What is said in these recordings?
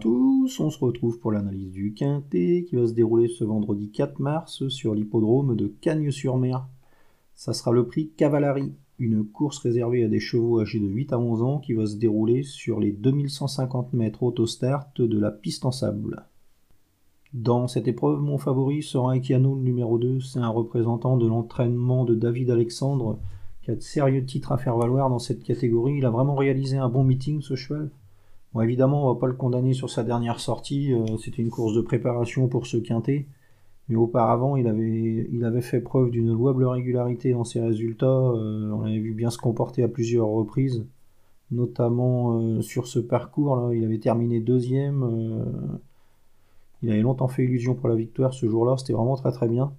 tous, on se retrouve pour l'analyse du Quintet qui va se dérouler ce vendredi 4 mars sur l'hippodrome de Cagnes-sur-Mer. Ça sera le prix Cavallari, une course réservée à des chevaux âgés de 8 à 11 ans qui va se dérouler sur les 2150 mètres auto-start de la piste en sable. Dans cette épreuve, mon favori sera Ekiano le numéro 2. C'est un représentant de l'entraînement de David Alexandre qui a de sérieux titres à faire valoir dans cette catégorie. Il a vraiment réalisé un bon meeting ce cheval. Bon, évidemment, on va pas le condamner sur sa dernière sortie. Euh, c'était une course de préparation pour ce quintet. Mais auparavant, il avait, fait preuve d'une louable régularité dans ses résultats. Euh, on l'avait vu bien se comporter à plusieurs reprises, notamment euh, sur ce parcours-là. Il avait terminé deuxième. il avait longtemps fait illusion pour la victoire ce jour-là. C'était vraiment très très bien.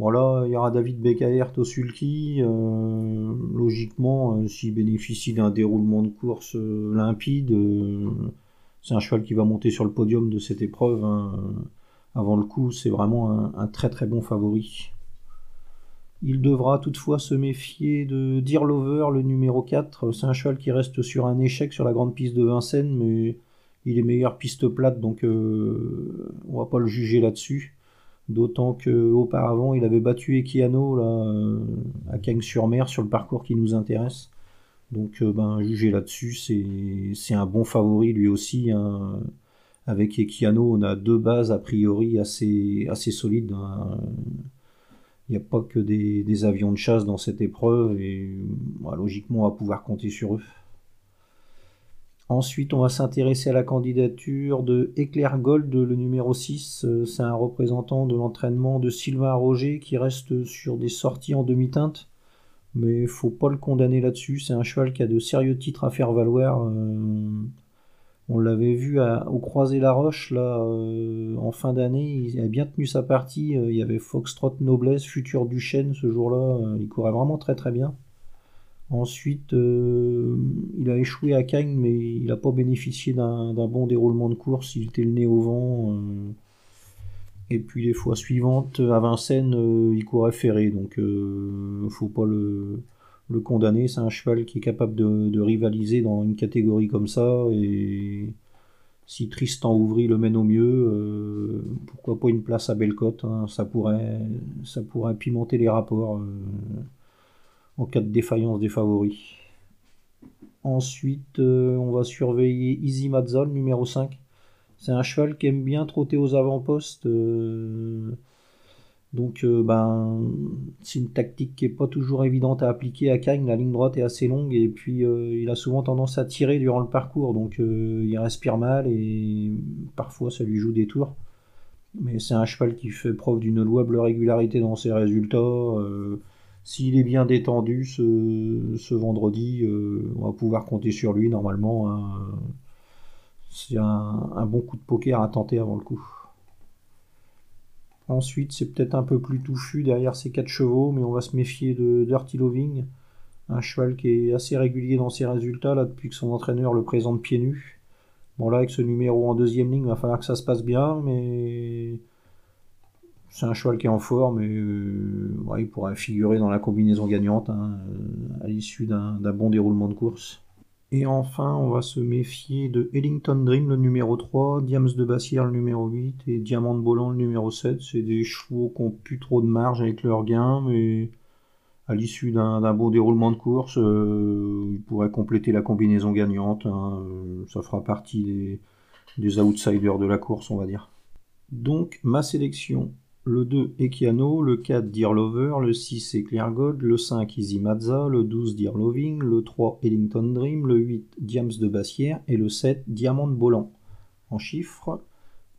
Bon là, il y aura David Bekaert au sulky. Euh, logiquement, euh, s'il bénéficie d'un déroulement de course euh, limpide, c'est un cheval qui va monter sur le podium de cette épreuve. Hein. Avant le coup, c'est vraiment un, très très bon favori. Il devra toutefois se méfier de Dear Lover, le numéro 4. C'est un cheval qui reste sur un échec sur la grande piste de Vincennes, mais il est meilleur piste plate, donc on va pas le juger là-dessus. D'autant qu'auparavant, il avait battu Equiano euh, à Cagnes-sur-Mer sur le parcours qui nous intéresse. Donc, euh, ben, juger là-dessus, c'est un bon favori lui aussi. Hein. Avec Equiano, on a deux bases a priori assez, solides. Hein. Il n'y a pas que des, avions de chasse dans cette épreuve et logiquement, on va pouvoir compter sur eux. Ensuite, on va s'intéresser à la candidature de Éclair Gold, le numéro 6. Euh, c'est un représentant de l'entraînement de Sylvain Roger qui reste sur des sorties en demi-teinte. Mais il faut pas le condamner là-dessus. C'est un cheval qui a de sérieux titres à faire valoir. Euh, on l'avait vu au Croisé la Roche euh, en fin d'année. Il a bien tenu sa partie. il y avait Foxtrot Noblesse, futur Duchesne ce jour-là. il courait vraiment très très bien. Ensuite, euh, il a échoué à Cagnes, mais il n'a pas bénéficié d'un bon déroulement de course. Il était le nez au vent. Euh. et puis les fois suivantes, à Vincennes, euh, il courait ferré. Donc, il faut pas le, condamner. C'est un cheval qui est capable de, rivaliser dans une catégorie comme ça. Et si Tristan Ouvry le mène au mieux, pourquoi pas une place à Bellecote hein. ça, pourrait, ça pourrait pimenter les rapports en cas de défaillance des favoris. Ensuite, euh, on va surveiller Easy Mazzol, numéro 5. C'est un cheval qui aime bien trotter aux avant-postes. Euh, donc, euh, ben, c'est une tactique qui n'est pas toujours évidente à appliquer à Cagnes. La ligne droite est assez longue et puis il a souvent tendance à tirer durant le parcours. Donc, il respire mal et parfois ça lui joue des tours. Mais c'est un cheval qui fait preuve d'une louable régularité dans ses résultats. S'il est bien détendu ce, vendredi, euh, on va pouvoir compter sur lui normalement. Hein. C'est un, bon coup de poker à tenter avant le coup. Ensuite, c'est peut-être un peu plus touffu derrière ces quatre chevaux, mais on va se méfier de Dirty Loving, un cheval qui est assez régulier dans ses résultats là depuis que son entraîneur le présente pieds nus. Bon là, avec ce numéro en deuxième ligne, il va falloir que ça se passe bien, mais c'est un cheval qui est en forme et euh, il pourrait figurer dans la combinaison gagnante hein, euh, à l'issue d'un bon déroulement de course. Et enfin, on va se méfier de Ellington Dream, le numéro 3, Diams de Bassière, le numéro 8, et Diamant de Bolan, le numéro 7. C'est des chevaux qui n'ont plus trop de marge avec leur gain, mais à l'issue d'un bon déroulement de course, euh, ils pourraient compléter la combinaison gagnante. Hein. ça fera partie des outsiders de la course, on va dire. Donc, ma sélection le 2 Ekiano, le 4 Dear Lover, le 6 Eclair Gold, le 5 Easy Mazza, le 12 Dear Loving, le 3 Ellington Dream, le 8 Diams de Bassière et le 7 Diamant Bolan. En chiffres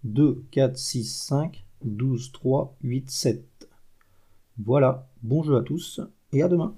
2, 4, 6, 5, 12, 3, 8, 7. Voilà, bon jeu à tous et à demain.